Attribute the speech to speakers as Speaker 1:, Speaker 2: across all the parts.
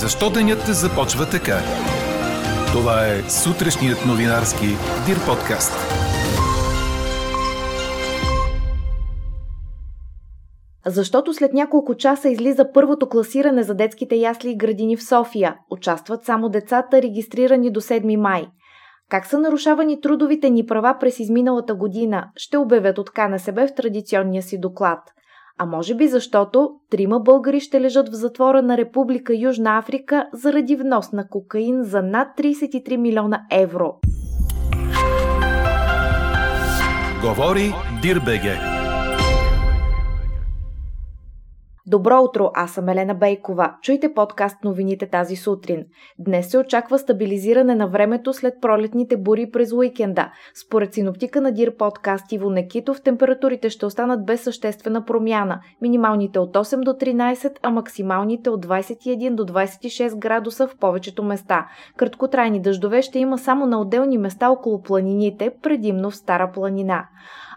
Speaker 1: Защо денят започва така? Това е сутрешният новинарски Дир подкаст.
Speaker 2: Защото след няколко часа излиза първото класиране за детските ясли и градини в София. Участват само децата, регистрирани до 7 май. Как са нарушавани трудовите ни права през изминалата година, ще обявят от КНСБ в традиционния си доклад – а може би защото трима българи ще лежат в затвора на Република Южна Африка заради внос на кокаин за над 33 милиона евро.
Speaker 1: Говори Дирбеге.
Speaker 2: Добро утро, аз съм Елена Бейкова. Чуйте подкаст новините тази сутрин. Днес се очаква стабилизиране на времето след пролетните бури през уикенда. Според синоптика на Дир подкаст Иво Некитов, температурите ще останат без съществена промяна. Минималните от 8 до 13, а максималните от 21 до 26 градуса в повечето места. Краткотрайни дъждове ще има само на отделни места около планините, предимно в Стара планина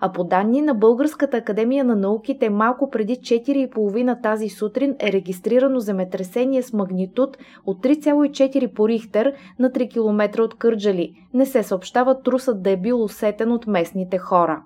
Speaker 2: а по данни на Българската академия на науките малко преди 4,5 тази сутрин е регистрирано земетресение с магнитуд от 3,4 по Рихтер на 3 км от Кърджали. Не се съобщава трусът да е бил усетен от местните хора.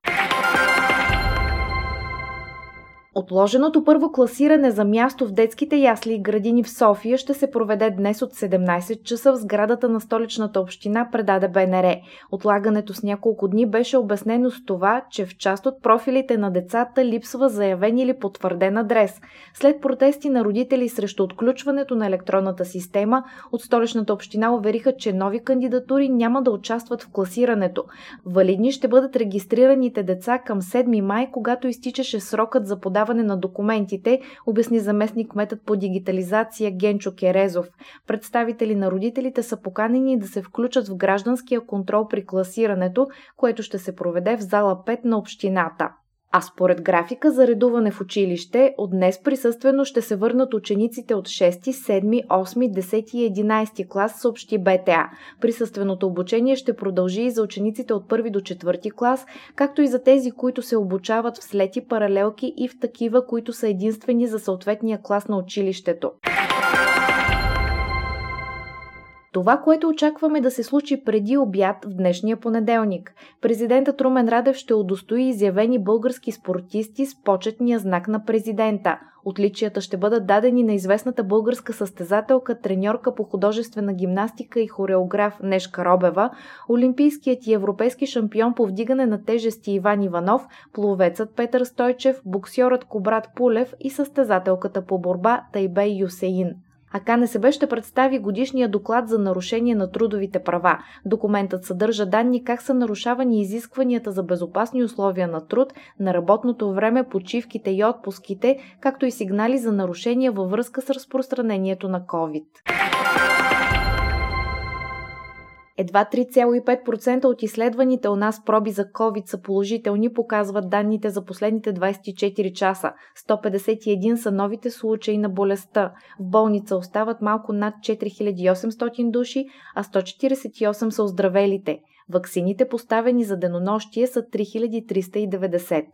Speaker 2: Отложеното първо класиране за място в детските ясли и градини в София ще се проведе днес от 17 часа в сградата на столичната община, предаде БНР. Отлагането с няколко дни беше обяснено с това, че в част от профилите на децата липсва заявен или потвърден адрес. След протести на родители срещу отключването на електронната система, от столичната община увериха, че нови кандидатури няма да участват в класирането. Валидни ще бъдат регистрираните деца към 7 май, когато изтичаше срокът за подаване подаване на документите, обясни заместник кметът по дигитализация Генчо Керезов. Представители на родителите са поканени да се включат в гражданския контрол при класирането, което ще се проведе в зала 5 на общината. А според графика за редуване в училище, от днес присъствено ще се върнат учениците от 6, 7, 8, 10 и 11 клас, съобщи БТА. Присъственото обучение ще продължи и за учениците от 1 до 4 клас, както и за тези, които се обучават в слети паралелки и в такива, които са единствени за съответния клас на училището. Това, което очакваме да се случи преди обяд в днешния понеделник. Президентът Румен Радев ще удостои изявени български спортисти с почетния знак на президента. Отличията ще бъдат дадени на известната българска състезателка, треньорка по художествена гимнастика и хореограф Нешка Робева, олимпийският и европейски шампион по вдигане на тежести Иван Иванов, пловецът Петър Стойчев, боксьорът Кобрат Пулев и състезателката по борба Тайбей Юсеин а КНСБ ще представи годишния доклад за нарушение на трудовите права. Документът съдържа данни как са нарушавани изискванията за безопасни условия на труд, на работното време, почивките и отпуските, както и сигнали за нарушения във връзка с разпространението на COVID. Едва 3,5% от изследваните у нас проби за COVID са положителни, показват данните за последните 24 часа. 151 са новите случаи на болестта. В болница остават малко над 4800 души, а 148 са оздравелите. Ваксините поставени за денонощие са 3390.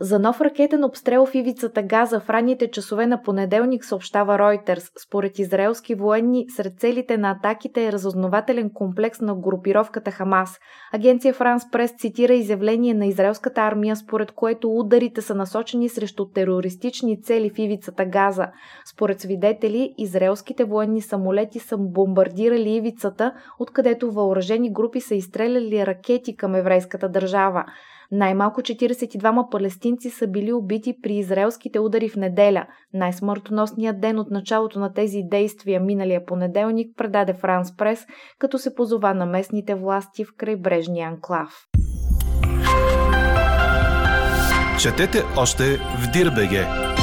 Speaker 2: За нов ракетен обстрел в ивицата Газа в ранните часове на понеделник съобщава Reuters. Според израелски военни, сред целите на атаките е разузнавателен комплекс на групировката Хамас. Агенция Франс Прес цитира изявление на израелската армия, според което ударите са насочени срещу терористични цели в ивицата Газа. Според свидетели, израелските военни самолети са бомбардирали ивицата, откъдето въоръжени групи са изстреляли ракети към еврейската държава. Най-малко 42 палестинци са били убити при израелските удари в неделя. Най-смъртоносният ден от началото на тези действия миналия понеделник предаде Франс Прес, като се позова на местните власти в крайбрежния анклав.
Speaker 1: Четете още в Дирбеге!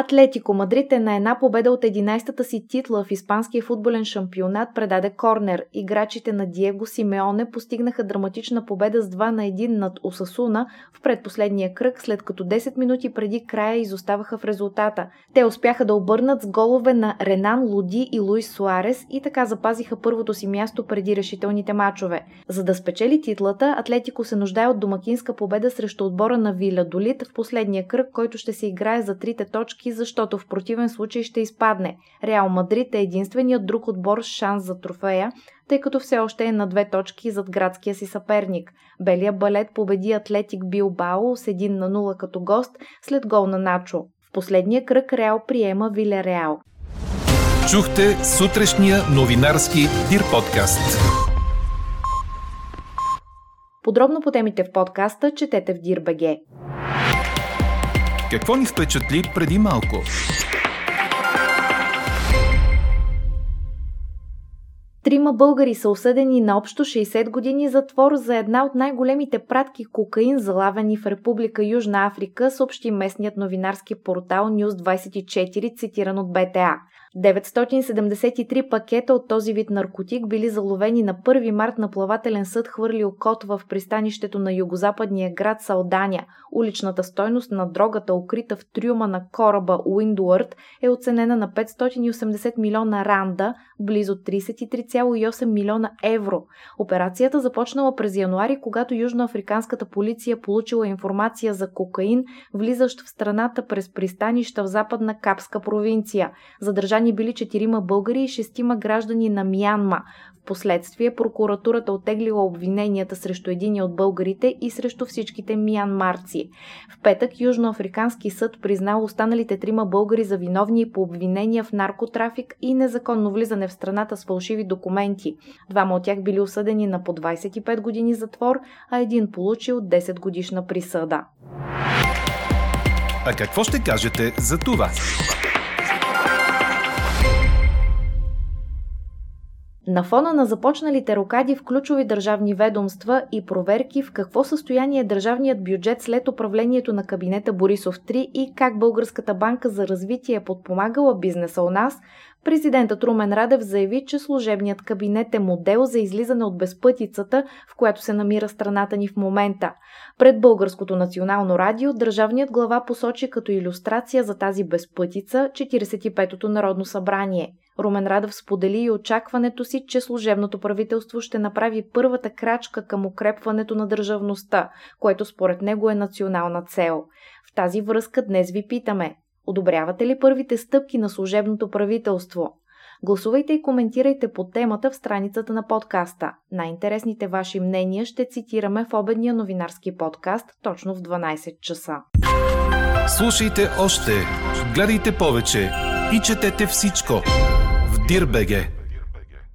Speaker 2: Атлетико Мадрид е на една победа от 11-та си титла в испанския футболен шампионат предаде корнер. Играчите на Диего Симеоне постигнаха драматична победа с 2 на 1 над Осасуна в предпоследния кръг, след като 10 минути преди края изоставаха в резултата. Те успяха да обърнат с голове на Ренан Луди и Луис Суарес и така запазиха първото си място преди решителните мачове. За да спечели титлата, Атлетико се нуждае от домакинска победа срещу отбора на Виля Долит в последния кръг, който ще се играе за трите точки защото в противен случай ще изпадне. Реал Мадрид е единственият друг отбор с шанс за трофея, тъй като все още е на две точки зад градския си съперник. Белия балет победи Атлетик Билбао с 1 на 0 като гост след гол на Начо. В последния кръг Реал приема Виле Реал.
Speaker 1: Чухте сутрешния новинарски Дир подкаст.
Speaker 2: Подробно по темите в подкаста четете в Дирбеге.
Speaker 1: Какво ни впечатли преди малко?
Speaker 2: Трима българи са осъдени на общо 60 години затвор за една от най-големите пратки кокаин, залавени в Република Южна Африка, съобщи местният новинарски портал News24, цитиран от БТА. 973 пакета от този вид наркотик били заловени на 1 март на плавателен съд хвърлил кот в пристанището на югозападния град Салдания. Уличната стойност на дрогата, укрита в трюма на кораба Уиндуърт, е оценена на 580 милиона ранда, близо 33,8 милиона евро. Операцията започнала през януари, когато южноафриканската полиция получила информация за кокаин, влизащ в страната през пристанища в западна Капска провинция. Задържани задържани били четирима българи и шестима граждани на Мянма. Впоследствие прокуратурата отеглила обвиненията срещу един от българите и срещу всичките миянмарци. В петък Южноафрикански съд признал останалите трима българи за виновни по обвинения в наркотрафик и незаконно влизане в страната с фалшиви документи. Двама от тях били осъдени на по 25 години затвор, а един получил 10 годишна присъда.
Speaker 1: А какво ще кажете за това?
Speaker 2: На фона на започналите рокади в ключови държавни ведомства и проверки в какво състояние е държавният бюджет след управлението на кабинета Борисов 3 и как Българската банка за развитие е подпомагала бизнеса у нас, президентът Румен Радев заяви, че служебният кабинет е модел за излизане от безпътицата, в която се намира страната ни в момента. Пред Българското национално радио държавният глава посочи като иллюстрация за тази безпътица 45-то Народно събрание – Румен Радев сподели и очакването си, че служебното правителство ще направи първата крачка към укрепването на държавността, което според него е национална цел. В тази връзка днес ви питаме – одобрявате ли първите стъпки на служебното правителство? Гласувайте и коментирайте по темата в страницата на подкаста. Най-интересните ваши мнения ще цитираме в обедния новинарски подкаст точно в 12 часа.
Speaker 1: Слушайте още, гледайте повече и четете всичко Дирбеге